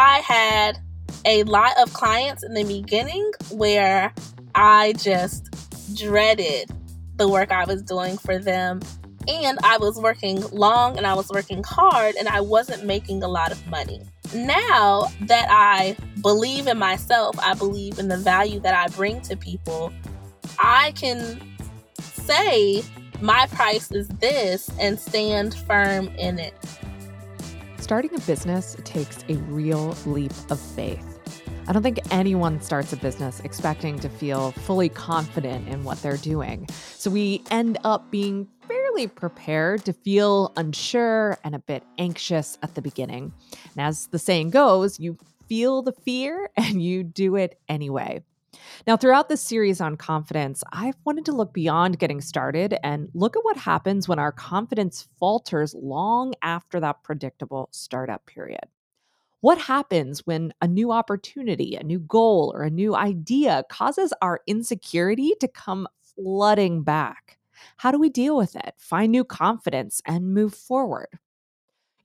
I had a lot of clients in the beginning where I just dreaded the work I was doing for them. And I was working long and I was working hard and I wasn't making a lot of money. Now that I believe in myself, I believe in the value that I bring to people, I can say my price is this and stand firm in it. Starting a business takes a real leap of faith. I don't think anyone starts a business expecting to feel fully confident in what they're doing. So we end up being fairly prepared to feel unsure and a bit anxious at the beginning. And as the saying goes, you feel the fear and you do it anyway. Now, throughout this series on confidence, I've wanted to look beyond getting started and look at what happens when our confidence falters long after that predictable startup period. What happens when a new opportunity, a new goal, or a new idea causes our insecurity to come flooding back? How do we deal with it, find new confidence, and move forward?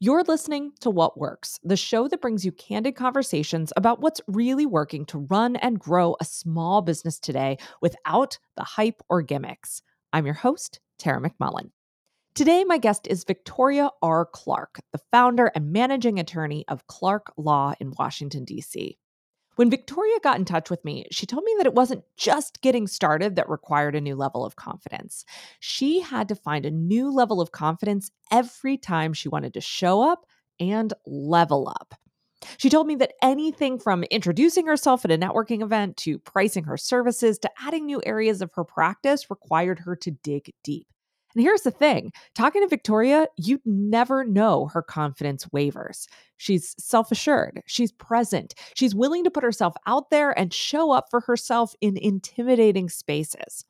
You're listening to What Works, the show that brings you candid conversations about what's really working to run and grow a small business today without the hype or gimmicks. I'm your host, Tara McMullin. Today, my guest is Victoria R. Clark, the founder and managing attorney of Clark Law in Washington, D.C. When Victoria got in touch with me, she told me that it wasn't just getting started that required a new level of confidence. She had to find a new level of confidence every time she wanted to show up and level up. She told me that anything from introducing herself at a networking event to pricing her services to adding new areas of her practice required her to dig deep. And here's the thing talking to Victoria, you'd never know her confidence wavers. She's self assured, she's present, she's willing to put herself out there and show up for herself in intimidating spaces.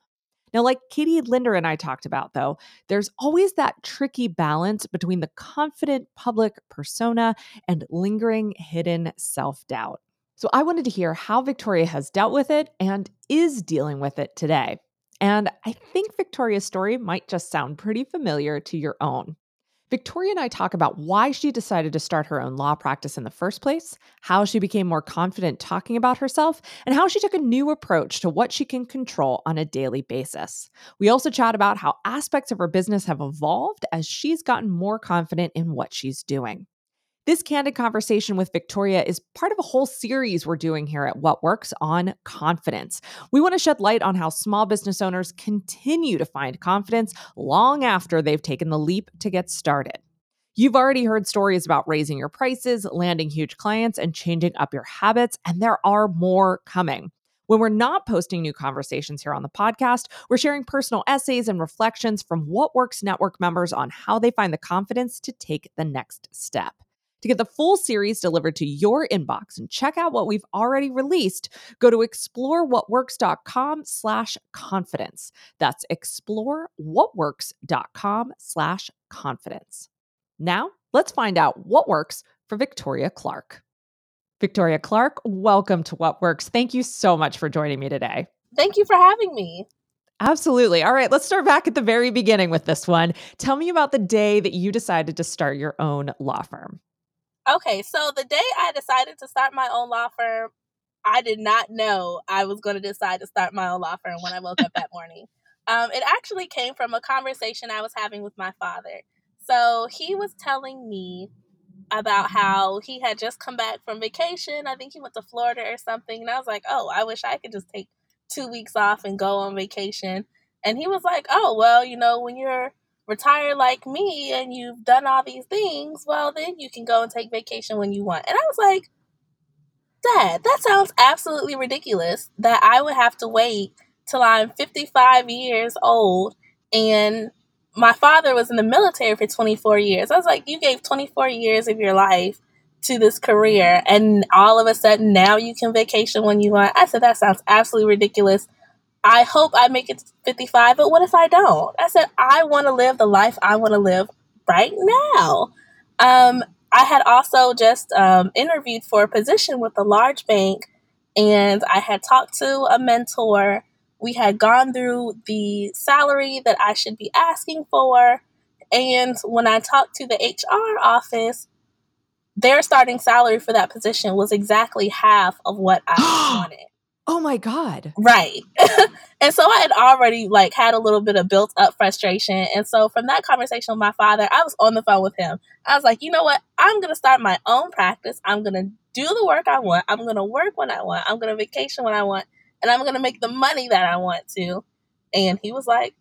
Now, like Katie Linder and I talked about, though, there's always that tricky balance between the confident public persona and lingering hidden self doubt. So, I wanted to hear how Victoria has dealt with it and is dealing with it today. And I think Victoria's story might just sound pretty familiar to your own. Victoria and I talk about why she decided to start her own law practice in the first place, how she became more confident talking about herself, and how she took a new approach to what she can control on a daily basis. We also chat about how aspects of her business have evolved as she's gotten more confident in what she's doing. This candid conversation with Victoria is part of a whole series we're doing here at What Works on confidence. We want to shed light on how small business owners continue to find confidence long after they've taken the leap to get started. You've already heard stories about raising your prices, landing huge clients, and changing up your habits, and there are more coming. When we're not posting new conversations here on the podcast, we're sharing personal essays and reflections from What Works Network members on how they find the confidence to take the next step. To get the full series delivered to your inbox and check out what we've already released, go to explorewhatworks.com slash confidence. That's explorewhatworks.com slash confidence. Now, let's find out what works for Victoria Clark. Victoria Clark, welcome to What Works. Thank you so much for joining me today. Thank you for having me. Absolutely. All right, let's start back at the very beginning with this one. Tell me about the day that you decided to start your own law firm. Okay, so the day I decided to start my own law firm, I did not know I was going to decide to start my own law firm when I woke up that morning. Um, it actually came from a conversation I was having with my father. So he was telling me about how he had just come back from vacation. I think he went to Florida or something. And I was like, oh, I wish I could just take two weeks off and go on vacation. And he was like, oh, well, you know, when you're retire like me and you've done all these things, well, then you can go and take vacation when you want. And I was like, Dad, that sounds absolutely ridiculous that I would have to wait till I'm 55 years old and my father was in the military for 24 years. I was like, you gave 24 years of your life to this career and all of a sudden now you can vacation when you want. I said, that sounds absolutely ridiculous. I hope I make it 55, but what if I don't? I said, I want to live the life I want to live right now. Um, I had also just um, interviewed for a position with a large bank, and I had talked to a mentor. We had gone through the salary that I should be asking for. And when I talked to the HR office, their starting salary for that position was exactly half of what I wanted. Oh my God. Right. and so I had already like had a little bit of built up frustration. And so from that conversation with my father, I was on the phone with him. I was like, you know what? I'm going to start my own practice. I'm going to do the work I want. I'm going to work when I want. I'm going to vacation when I want. And I'm going to make the money that I want to. And he was like,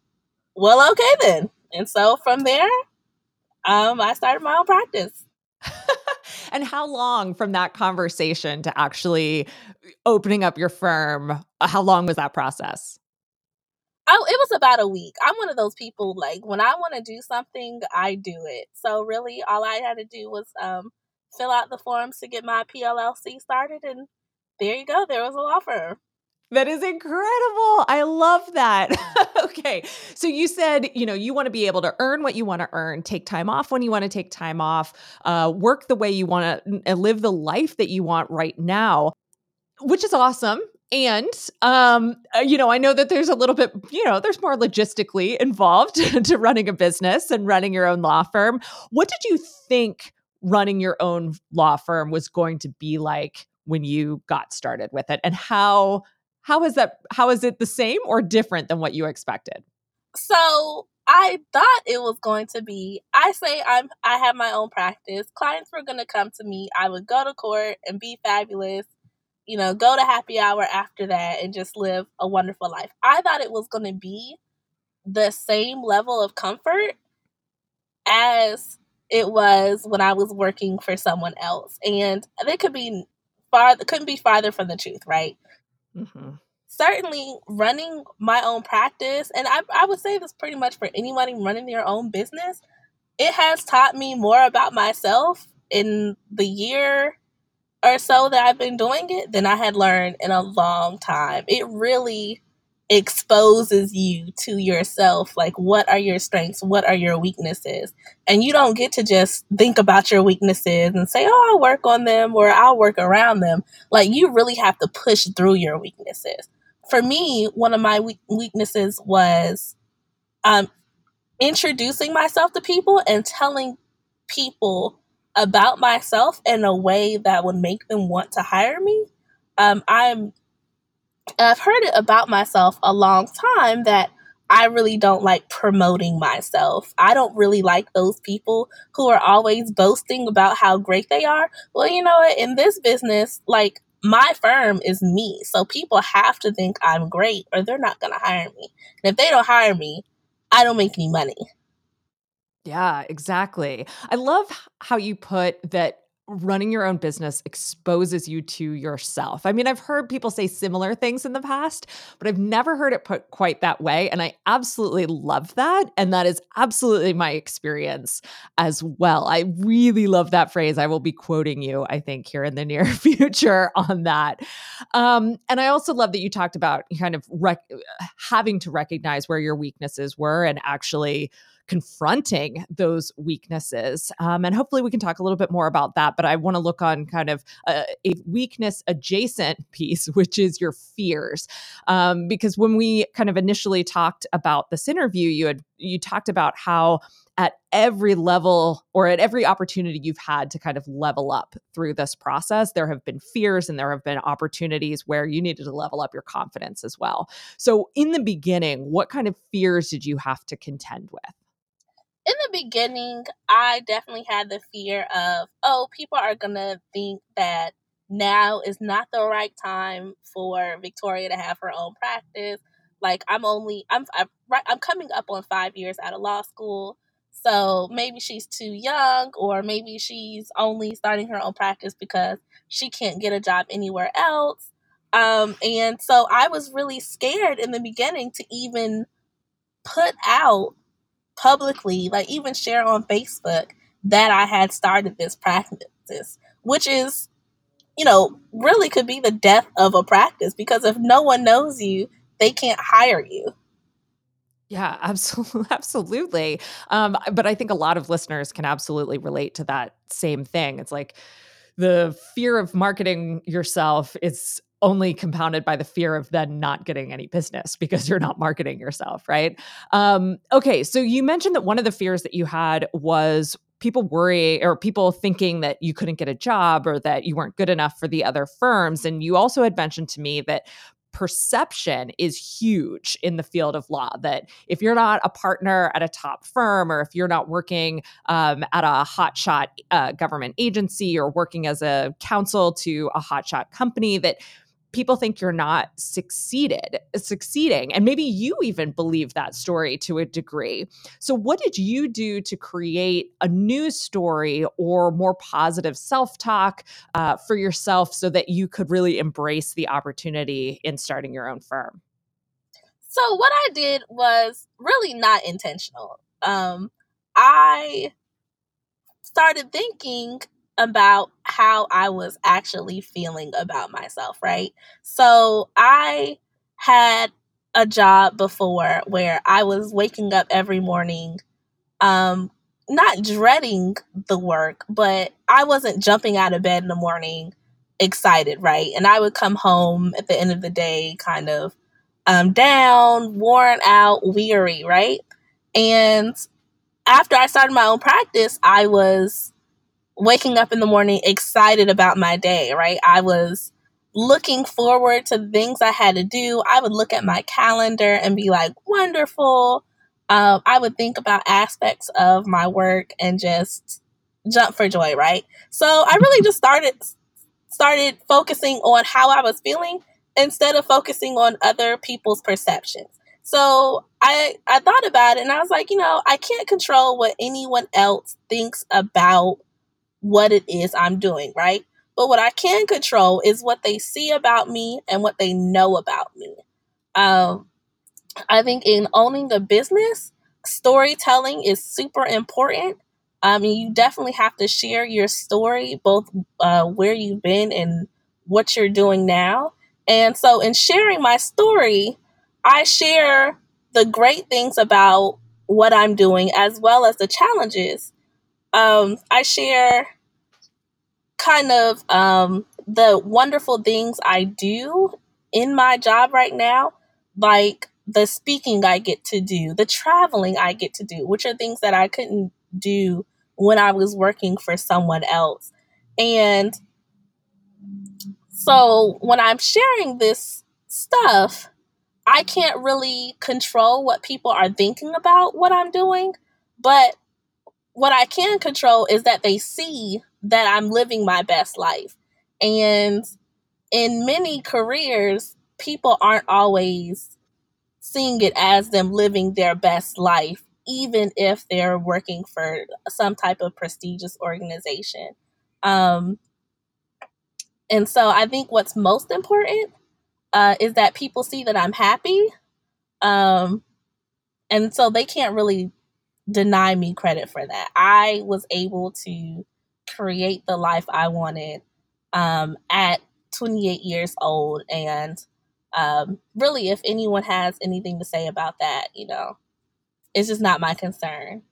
well, okay then. And so from there, um, I started my own practice. and how long from that conversation to actually opening up your firm? Uh, how long was that process? Oh, it was about a week. I'm one of those people like when I want to do something, I do it. So really, all I had to do was um, fill out the forms to get my PLLC started, and there you go. There was a law firm. That is incredible. I love that. okay. So you said, you know, you want to be able to earn what you want to earn, take time off when you want to take time off, uh, work the way you want to, live the life that you want right now, which is awesome. And um, uh, you know, I know that there's a little bit, you know, there's more logistically involved to running a business and running your own law firm. What did you think running your own law firm was going to be like when you got started with it and how how is that how is it the same or different than what you expected? So I thought it was going to be I say I'm I have my own practice. Clients were gonna come to me. I would go to court and be fabulous, you know, go to happy hour after that and just live a wonderful life. I thought it was gonna be the same level of comfort as it was when I was working for someone else. And it could be far couldn't be farther from the truth, right? Mm-hmm. Certainly, running my own practice, and I, I would say this pretty much for anybody running their own business, it has taught me more about myself in the year or so that I've been doing it than I had learned in a long time. It really exposes you to yourself like what are your strengths? What are your weaknesses? And you don't get to just think about your weaknesses and say oh i'll work on them or i'll work around them. Like you really have to push through your weaknesses. For me one of my weaknesses was um, introducing myself to people and telling people about myself in a way that would make them want to hire me. Um, i'm I've heard it about myself a long time that I really don't like promoting myself. I don't really like those people who are always boasting about how great they are. Well, you know what? In this business, like my firm is me. So people have to think I'm great or they're not going to hire me. And if they don't hire me, I don't make any money. Yeah, exactly. I love how you put that running your own business exposes you to yourself. I mean, I've heard people say similar things in the past, but I've never heard it put quite that way. And I absolutely love that. And that is absolutely my experience as well. I really love that phrase. I will be quoting you, I think, here in the near future on that. Um, and I also love that you talked about kind of rec- having to recognize where your weaknesses were and actually confronting those weaknesses. Um, and hopefully we can talk a little bit more about that. But I want to look on kind of a, a, weakness adjacent piece, which is your fears. Um, because when we kind of initially talked about this interview, you had you talked about how at every level or at every opportunity you've had to kind of level up through this process, there have been fears and there have been opportunities where you needed to level up your confidence as well. So, in the beginning, what kind of fears did you have to contend with? In the beginning, I definitely had the fear of, oh, people are going to think that now is not the right time for Victoria to have her own practice. Like I'm only I'm I'm, I'm coming up on 5 years out of law school. So maybe she's too young or maybe she's only starting her own practice because she can't get a job anywhere else. Um, and so I was really scared in the beginning to even put out publicly, like even share on Facebook that I had started this practice, which is, you know, really could be the death of a practice because if no one knows you, they can't hire you. Yeah, absolutely, absolutely. Um, but I think a lot of listeners can absolutely relate to that same thing. It's like the fear of marketing yourself is only compounded by the fear of then not getting any business because you're not marketing yourself, right? Um, okay, so you mentioned that one of the fears that you had was people worry or people thinking that you couldn't get a job or that you weren't good enough for the other firms. And you also had mentioned to me that perception is huge in the field of law. That if you're not a partner at a top firm, or if you're not working um, at a hotshot uh, government agency, or working as a counsel to a hotshot company, that people think you're not succeeded succeeding and maybe you even believe that story to a degree. So what did you do to create a new story or more positive self-talk uh, for yourself so that you could really embrace the opportunity in starting your own firm? So what i did was really not intentional. Um, i started thinking about how I was actually feeling about myself, right? So I had a job before where I was waking up every morning, um, not dreading the work, but I wasn't jumping out of bed in the morning excited, right? And I would come home at the end of the day kind of um, down, worn out, weary, right? And after I started my own practice, I was waking up in the morning excited about my day, right? I was looking forward to things I had to do. I would look at my calendar and be like, wonderful. Um, I would think about aspects of my work and just jump for joy, right? So I really just started started focusing on how I was feeling instead of focusing on other people's perceptions. So I I thought about it and I was like, you know, I can't control what anyone else thinks about what it is I'm doing, right? But what I can control is what they see about me and what they know about me. Um, I think in owning a business, storytelling is super important. I mean, you definitely have to share your story, both uh, where you've been and what you're doing now. And so, in sharing my story, I share the great things about what I'm doing as well as the challenges. Um, I share kind of um, the wonderful things I do in my job right now, like the speaking I get to do, the traveling I get to do, which are things that I couldn't do when I was working for someone else. And so when I'm sharing this stuff, I can't really control what people are thinking about what I'm doing, but what I can control is that they see that I'm living my best life. And in many careers, people aren't always seeing it as them living their best life, even if they're working for some type of prestigious organization. Um, and so I think what's most important uh, is that people see that I'm happy. Um, and so they can't really deny me credit for that. I was able to create the life I wanted um, at 28 years old. And um, really, if anyone has anything to say about that, you know, it's just not my concern.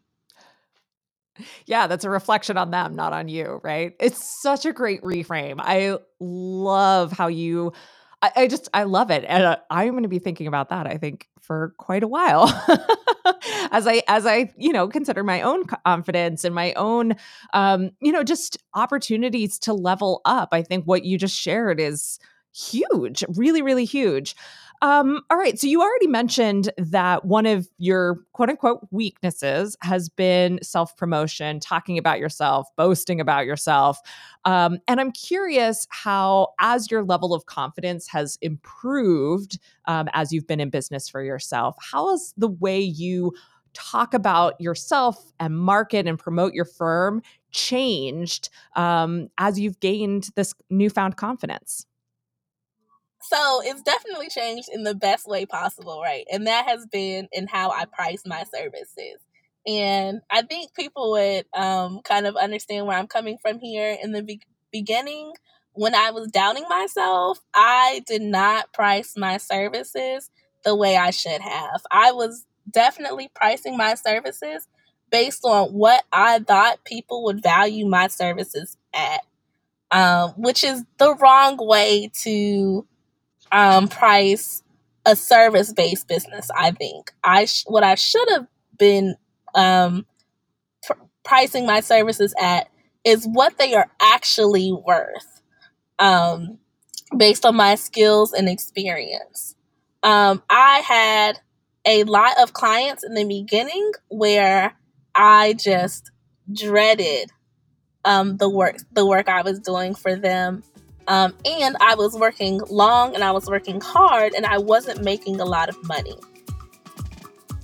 Yeah, that's a reflection on them, not on you, right? It's such a great reframe. I love how you I, just I love it, and uh, I'm going to be thinking about that. I think for quite a while, as I as I you know consider my own confidence and my own um, you know just opportunities to level up. I think what you just shared is huge, really, really huge. Um, all right. So you already mentioned that one of your quote unquote weaknesses has been self promotion, talking about yourself, boasting about yourself. Um, and I'm curious how, as your level of confidence has improved um, as you've been in business for yourself, how has the way you talk about yourself and market and promote your firm changed um, as you've gained this newfound confidence? So it's definitely changed in the best way possible, right? And that has been in how I price my services. And I think people would um, kind of understand where I'm coming from here. In the be- beginning, when I was doubting myself, I did not price my services the way I should have. I was definitely pricing my services based on what I thought people would value my services at, um, which is the wrong way to um, price a service based business. I think I sh- what I should have been um, pr- pricing my services at is what they are actually worth um, based on my skills and experience. Um, I had a lot of clients in the beginning where I just dreaded um, the work the work I was doing for them. Um, and I was working long and I was working hard and I wasn't making a lot of money.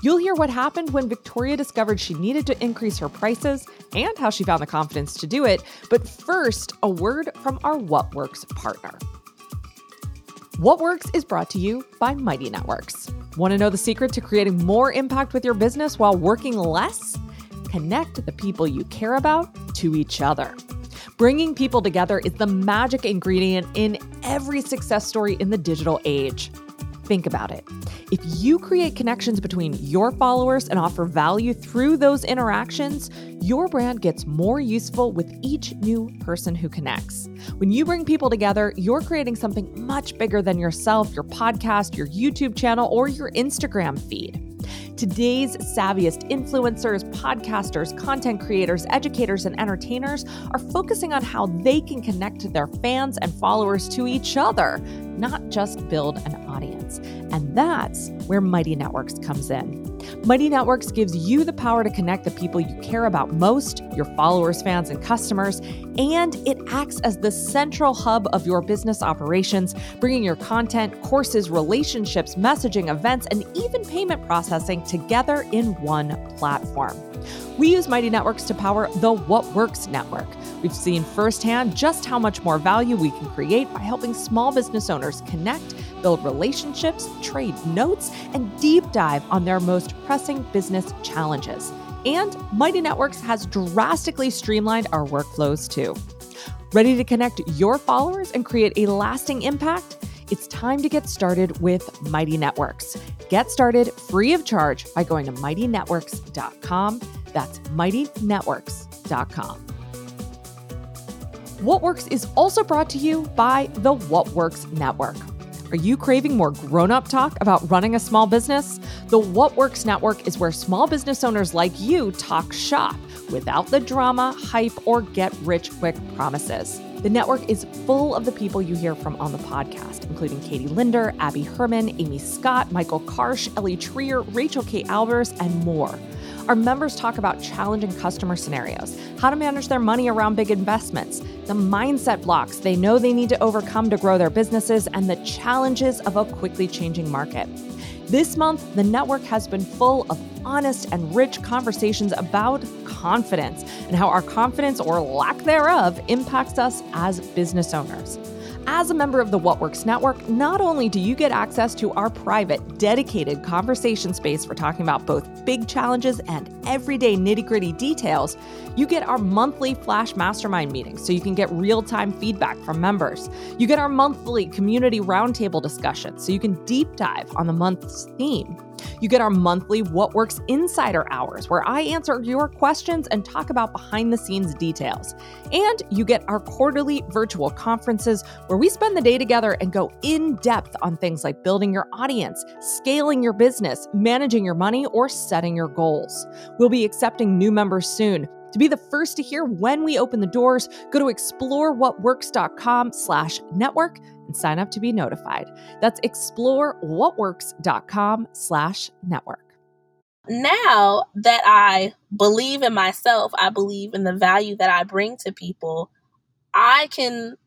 You'll hear what happened when Victoria discovered she needed to increase her prices and how she found the confidence to do it. But first, a word from our What Works partner. What Works is brought to you by Mighty Networks. Want to know the secret to creating more impact with your business while working less? Connect the people you care about to each other. Bringing people together is the magic ingredient in every success story in the digital age. Think about it. If you create connections between your followers and offer value through those interactions, your brand gets more useful with each new person who connects. When you bring people together, you're creating something much bigger than yourself, your podcast, your YouTube channel, or your Instagram feed. Today's savviest influencers, podcasters, content creators, educators, and entertainers are focusing on how they can connect their fans and followers to each other, not just build an audience. And that's where Mighty Networks comes in. Mighty Networks gives you the power to connect the people you care about most, your followers, fans, and customers, and it acts as the central hub of your business operations, bringing your content, courses, relationships, messaging, events, and even payment processing together in one platform. We use Mighty Networks to power the What Works network. We've seen firsthand just how much more value we can create by helping small business owners connect, build relationships, trade notes, and deep dive on their most pressing business challenges. And Mighty Networks has drastically streamlined our workflows too. Ready to connect your followers and create a lasting impact? It's time to get started with Mighty Networks. Get started free of charge by going to mightynetworks.com. That's mightynetworks.com. What Works is also brought to you by the What Works Network. Are you craving more grown up talk about running a small business? The What Works Network is where small business owners like you talk shop without the drama, hype, or get rich quick promises. The network is full of the people you hear from on the podcast, including Katie Linder, Abby Herman, Amy Scott, Michael Karsh, Ellie Trier, Rachel K. Albers, and more. Our members talk about challenging customer scenarios, how to manage their money around big investments, the mindset blocks they know they need to overcome to grow their businesses, and the challenges of a quickly changing market. This month, the network has been full of honest and rich conversations about confidence and how our confidence or lack thereof impacts us as business owners. As a member of the What Works Network, not only do you get access to our private, dedicated conversation space for talking about both big challenges and everyday nitty gritty details, you get our monthly Flash Mastermind meetings so you can get real time feedback from members. You get our monthly community roundtable discussions so you can deep dive on the month's theme. You get our monthly What Works Insider Hours, where I answer your questions and talk about behind the scenes details. And you get our quarterly virtual conferences, where we spend the day together and go in depth on things like building your audience, scaling your business, managing your money, or setting your goals. We'll be accepting new members soon. To be the first to hear when we open the doors, go to explorewhatworks.com slash network and sign up to be notified. That's explorewhatworks.com slash network. Now that I believe in myself, I believe in the value that I bring to people, I can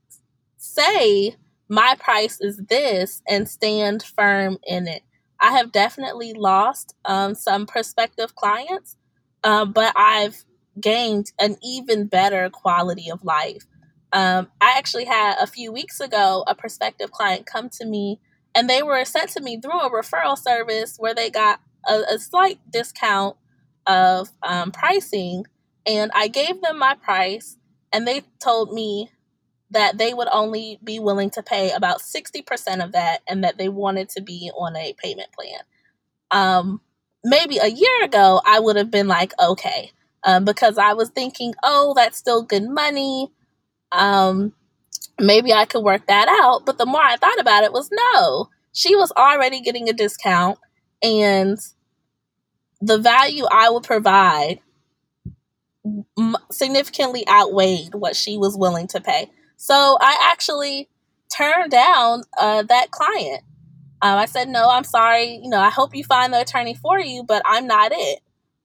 say my price is this and stand firm in it. I have definitely lost um, some prospective clients, um, but I've gained an even better quality of life. Um, I actually had a few weeks ago a prospective client come to me and they were sent to me through a referral service where they got a, a slight discount of um, pricing. And I gave them my price and they told me that they would only be willing to pay about 60% of that and that they wanted to be on a payment plan. Um, maybe a year ago, I would have been like, okay, um, because I was thinking, oh, that's still good money um, maybe I could work that out. But the more I thought about it, was no, she was already getting a discount, and the value I would provide significantly outweighed what she was willing to pay. So I actually turned down uh, that client. Um, I said, no, I'm sorry. You know, I hope you find the attorney for you, but I'm not it.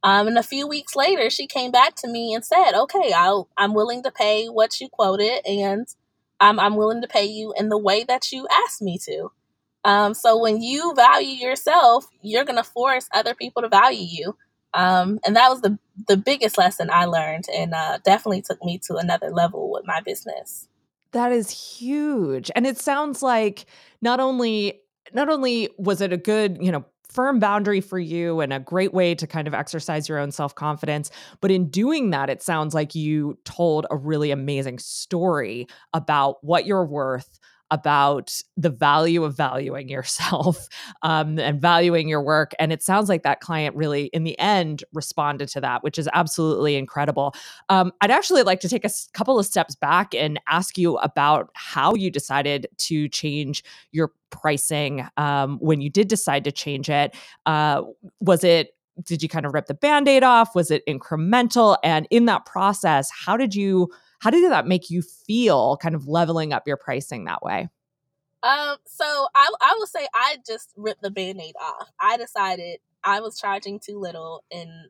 Um, and a few weeks later, she came back to me and said, okay, I'll, I'm willing to pay what you quoted and um, I'm willing to pay you in the way that you asked me to. Um, so when you value yourself, you're to force other people to value you. Um, and that was the the biggest lesson I learned, and uh, definitely took me to another level with my business. That is huge, and it sounds like not only not only was it a good you know firm boundary for you and a great way to kind of exercise your own self confidence. But in doing that, it sounds like you told a really amazing story about what you're worth, about the value of valuing yourself um, and valuing your work. And it sounds like that client really, in the end, responded to that, which is absolutely incredible. Um, I'd actually like to take a couple of steps back and ask you about how you decided to change your pricing um, when you did decide to change it. Uh, was it did you kind of rip the band-aid off was it incremental and in that process how did you how did that make you feel kind of leveling up your pricing that way? Um, so I I will say I just ripped the band-aid off. I decided I was charging too little and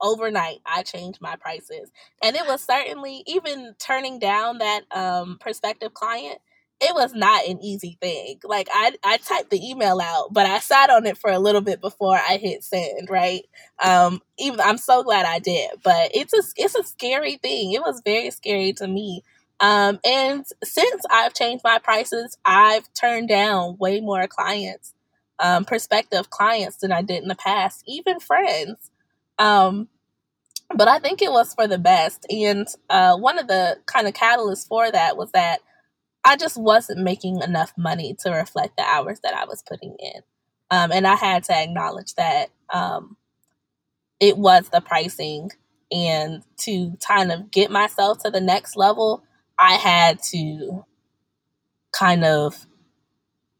overnight I changed my prices. And it was certainly even turning down that um prospective client it was not an easy thing. Like I, I typed the email out, but I sat on it for a little bit before I hit send. Right. Um. Even I'm so glad I did, but it's a it's a scary thing. It was very scary to me. Um. And since I've changed my prices, I've turned down way more clients, um, prospective clients than I did in the past, even friends. Um. But I think it was for the best. And uh, one of the kind of catalysts for that was that I just wasn't making enough money to reflect the hours that I was putting in. Um, and I had to acknowledge that um, it was the pricing. And to kind of get myself to the next level, I had to kind of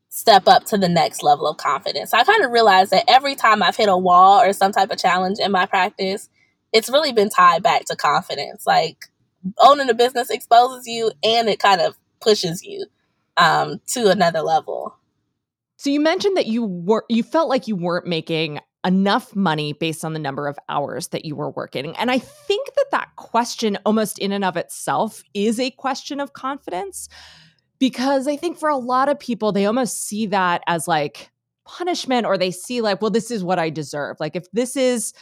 step up to the next level of confidence. I kind of realized that every time I've hit a wall or some type of challenge in my practice, it's really been tied back to confidence. Like owning a business exposes you and it kind of pushes you um, to another level. So you mentioned that you were you felt like you weren't making enough money based on the number of hours that you were working. And I think that that question almost in and of itself is a question of confidence because I think for a lot of people they almost see that as like punishment or they see like well this is what I deserve. Like if this is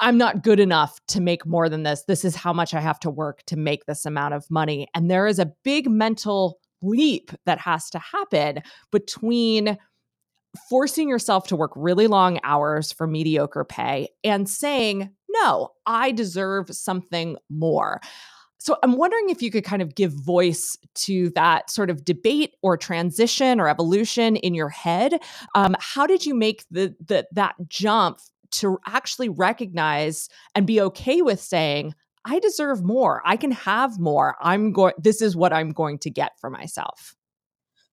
I'm not good enough to make more than this. This is how much I have to work to make this amount of money. And there is a big mental leap that has to happen between forcing yourself to work really long hours for mediocre pay and saying, no, I deserve something more. So I'm wondering if you could kind of give voice to that sort of debate or transition or evolution in your head. Um, how did you make the, the that jump to actually recognize and be okay with saying, I deserve more. I can have more. I'm going this is what I'm going to get for myself.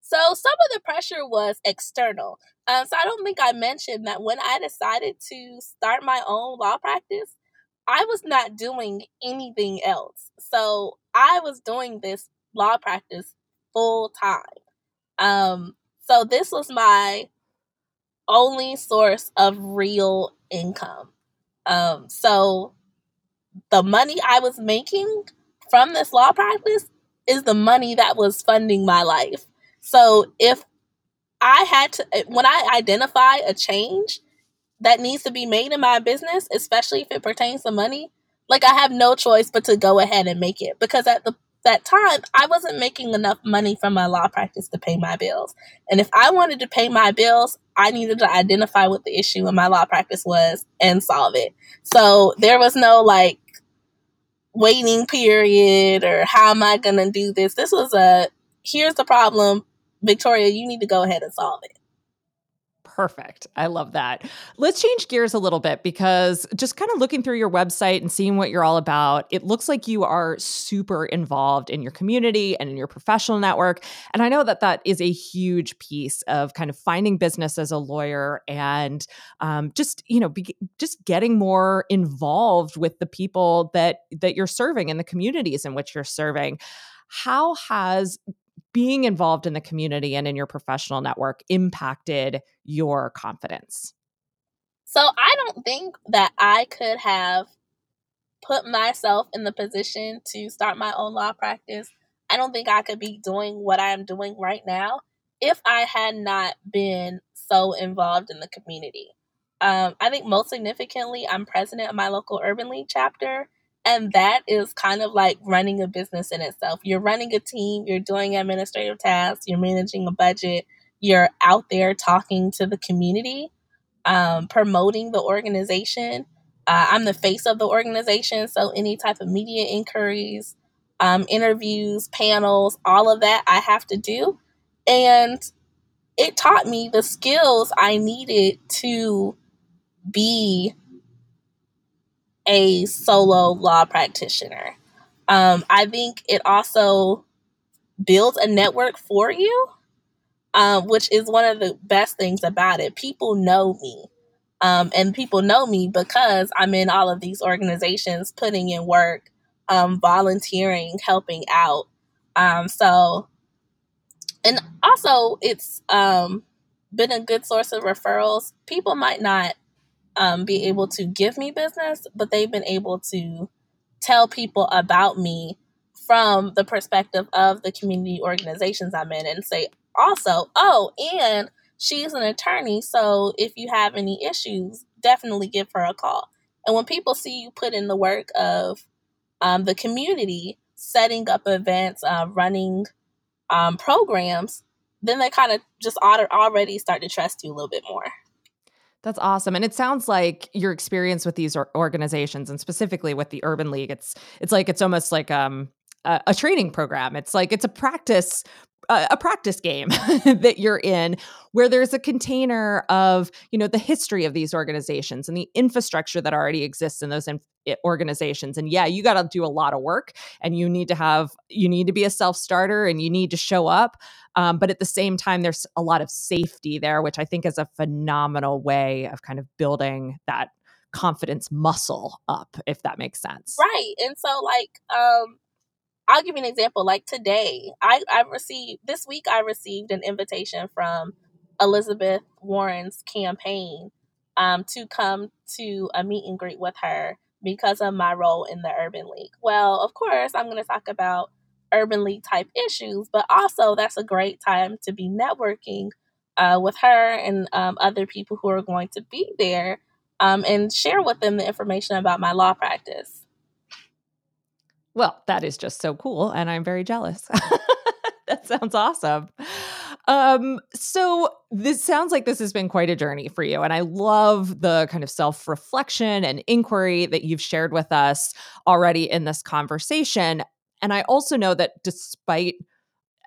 So some of the pressure was external. Um, so I don't think I mentioned that when I decided to start my own law practice, I was not doing anything else. So I was doing this law practice full time. Um, so this was my only source of real income. Um, so the money I was making from this law practice is the money that was funding my life. So if I had to, eh, when I identify a change that needs to be made in my business, especially if it pertains to money, like I have no choice but to go ahead and make it because at the that time, I wasn't making enough money from my law practice to pay my bills. And if I wanted to pay my bills, I needed to identify what the issue in my law practice was and solve it. So there was no like waiting period or how am I going to do this. This was a here's the problem, Victoria, you need to go ahead and solve it. Perfect. I love that. Let's change gears a little bit because just kind of looking through your website and seeing what you're all about, it looks like you are super involved in your community and in your professional network. And I know that that is a huge piece of kind of finding business as a lawyer and um, just you know be, just getting more involved with the people that that you're serving and the communities in which you're serving. How has being involved in the community and in your professional network impacted your confidence? So I don't think that I could have put myself in the position to start my own law practice. I don't think I could be doing what I am doing right now if I had not been so involved in the community. Um, I think most significantly, I'm president of my local Urban League chapter, and that is kind of like running a business in itself. You're running a team, you're doing administrative tasks, you're managing a budget, you're out there talking to the community, um, promoting the organization. Uh, I'm the face of the organization, so any type of media inquiries, um, interviews, panels, all of that I have to do. And it taught me the skills I needed to be a solo law practitioner. Um, I think it also builds a network for you, um, which is one of the best things about it. People know me. Um, and people know me because I'm in all of these organizations putting in work, um, volunteering, helping out. Um, so, and also it's um, been a good source of referrals. People might not um, be able to give me business, but they've been able to tell people about me from the perspective of the community organizations I'm in and say, also, oh, and she's an attorney. So if you have any issues, definitely give her a call. And when people see you put in the work of um, the community, setting up events, uh, running um, programs, then they kind of just already start to trust you a little bit more. That's awesome. And it sounds like your experience with these organizations and specifically with the Urban League, it's it's like it's almost like um a, a training program. It's like it's a practice a, practice game that you're in where there's a container of you know the history of these organizations and the infrastructure that already exists in those in- organizations. And yeah you got to do a lot of work and you need to have you need to be a self-starter and you need to show up um, but at the same time there's a lot of safety there which i think is a phenomenal way of kind of building that confidence muscle up if that makes sense. Right and so like um I'll give you an example. Like today, I, I received this week I received an invitation from Elizabeth Warren's campaign um, to come to a meet and greet with her because of my role in the Urban League. Well, of course, I'm going to talk about Urban League type issues, but also that's a great time to be networking uh, with her and um, other people who are going to be there um, and share with them the information about my law practice. Well, that is just so cool. And I'm very jealous. that sounds awesome. Um, so this sounds like this has been quite a journey for you. And I love the kind of self reflection and inquiry that you've shared with us already in this conversation. And I also know that despite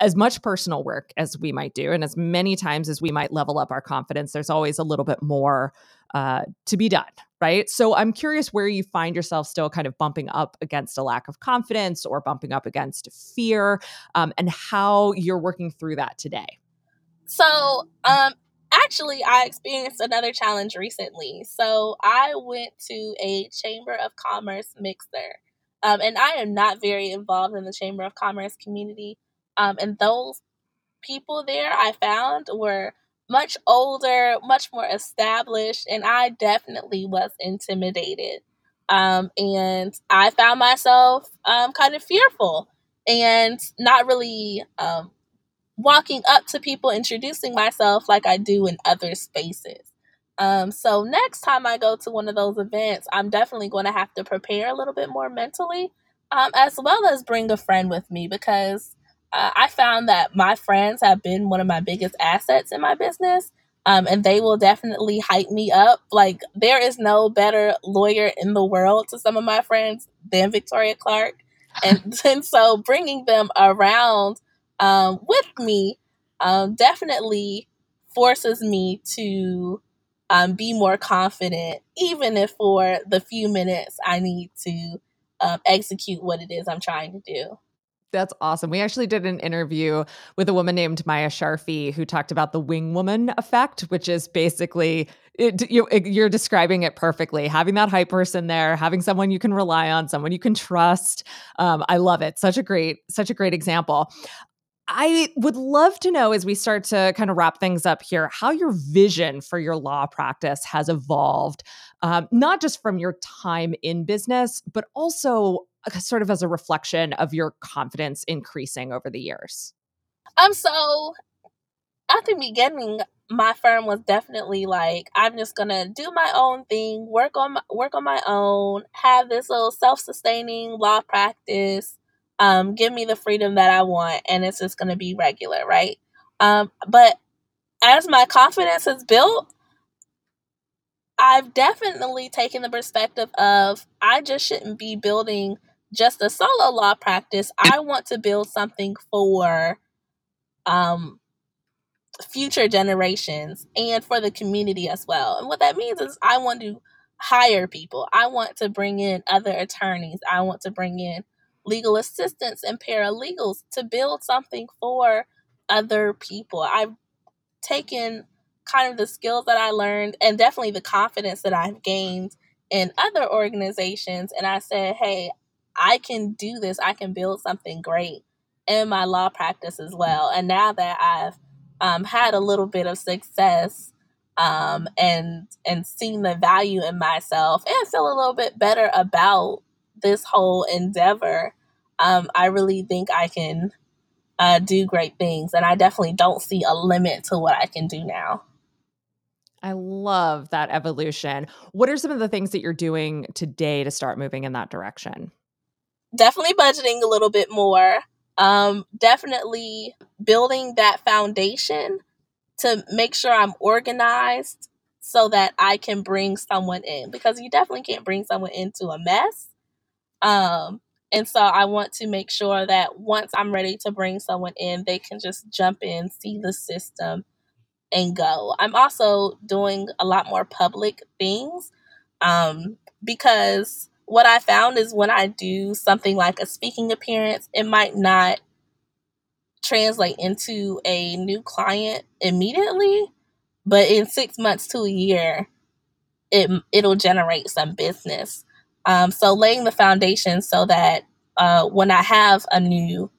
as much personal work as we might do, and as many times as we might level up our confidence, there's always a little bit more uh, to be done, right? So I'm curious where you find yourself still kind of bumping up against a lack of confidence or bumping up against fear, um, and how you're working through that today. So, um, actually, I experienced another challenge recently. So I went to a Chamber of Commerce mixer. Um, and I am not very involved in the Chamber of Commerce community. Um, and those people there I found were much older, much more established, and I definitely was intimidated. Um, and I found myself um, kind of fearful and not really um, walking up to people, introducing myself like I do in other spaces. Um, so next time I go to one of those events, I'm definitely going to have to prepare a little bit more mentally, um, as well as bring a friend with me because uh, I found that my friends have been one of my biggest assets in my business. Um, and they will definitely hype me up. Like, there is no better lawyer in the world to some of my friends than Victoria Clark. And, and so bringing them around um, with me um, definitely forces me to um, be more confident, even if for the few minutes I need to um, execute what it is I'm trying to do. That's awesome. We actually did an interview with a woman named Maya Sharfi who talked about the wing woman effect, which is basically it, you, are describing it perfectly. Having that hype person there, having someone you can rely on, someone you can trust. Um, I love it. Such a great, such a great example. I would love to know as we start to kind of wrap things up here how your vision for your law practice has evolved, um, not just from your time in business, but also sort of as a reflection of your confidence increasing over the years. Um, so at the beginning, my firm was definitely like, I'm just gonna do my own thing, work on my, work on my own, have this little self sustaining law practice um, give me the freedom that I want, and it's just to be regular, right? Um, but as my confidence has built, I've definitely taken the perspective of I just shouldn't be building just a solo law practice. I want to build something for um, future generations and for the community as well. And what that means is I want to hire people. I want to bring in other attorneys. I want to bring in legal assistants and paralegals to build something for other people. I've taken kind of the skills that I learned and definitely the confidence that I've gained in other organizations. And I said, hey, I can do this. I can build something great in my law practice as well. And now that I've um, had a little bit of success um, and and seen the value in myself and feel a little bit better about this whole endeavor, um, I really think I can uh, do great things. And I definitely don't see a limit to what I can do now. I love that evolution. What are some of the things that you're doing today to start moving in that direction? Definitely budgeting a little bit more. Um, definitely building that foundation to make sure I'm organized so that I can bring someone in because you definitely can't bring someone into a mess. Um, and so I want to make sure that once I'm ready to bring someone in, they can just jump in, see the system, and go. I'm also doing a lot more public things um, because what I found is when I do something like a speaking appearance, it might not translate into a new client immediately, but in six months to a year, it it'll generate some business. Um, so laying the foundation so that uh, when I have a new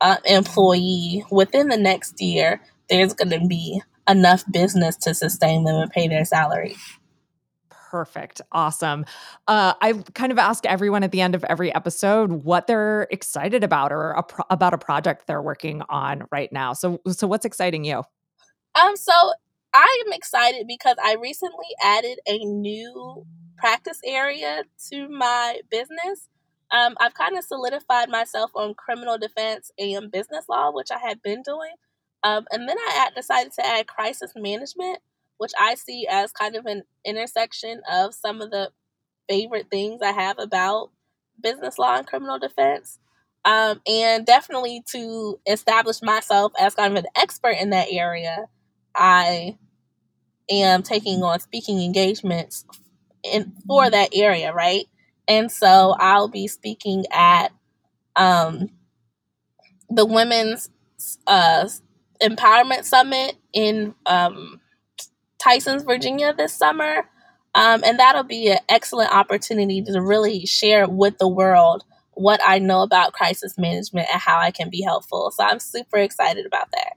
uh, employee within the next year, there's going to be enough business to sustain them and pay their salary. Perfect. Awesome. Uh, I kind of ask everyone at the end of every episode what they're excited about or a pro- about a project they're working on right now. So, so what's exciting you? Um, so I am excited because I recently added a new practice area to my business. Um, I've kind of solidified myself on criminal defense and business law, which I had been doing. Um, and then I decided to add crisis management, which I see as kind of an intersection of some of the favorite things I have about business law and criminal defense. Um, and definitely to establish myself as kind of an expert in that area, I am taking on speaking engagements in for that area, right? And so I'll be speaking at um, the Women's uh, Empowerment Summit in um, Tysons, Virginia this summer. Um, and that'll be an excellent opportunity to really share with the world what I know about crisis management and how I can be helpful. So I'm super excited about that.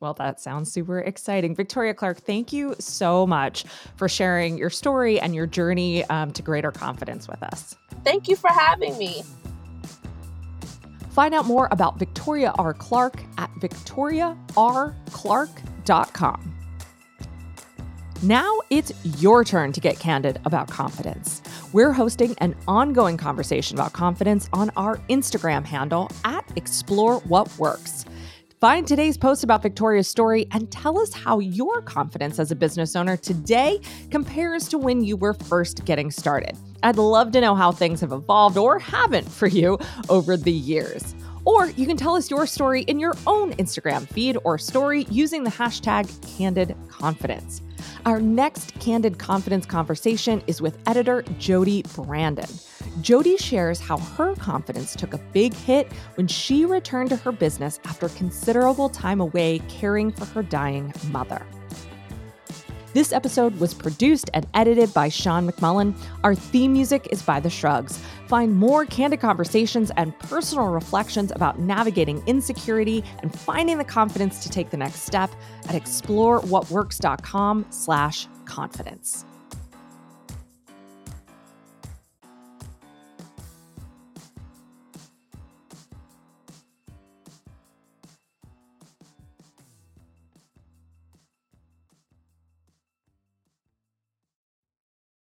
Well, that sounds super exciting. Victoria Clark, thank you so much for sharing your story and your journey um, to greater confidence with us. Thank you for having me. Find out more about Victoria R. Clark at victoriarclark.com. Now it's your turn to get candid about confidence. We're hosting an ongoing conversation about confidence on our Instagram handle at Explore What Works. Find today's post about Victoria's story and tell us how your confidence as a business owner today compares to when you were first getting started. I'd love to know how things have evolved or haven't for you over the years. Or you can tell us your story in your own Instagram feed or story using the hashtag Candid Confidence. Our next Candid Confidence conversation is with editor Jody Brandon. Jody shares how her confidence took a big hit when she returned to her business after considerable time away caring for her dying mother. This episode was produced and edited by Sean McMullin. Our theme music is by The Shrugs. Find more candid conversations and personal reflections about navigating insecurity and finding the confidence to take the next step at explorewhatworks.com slash confidence.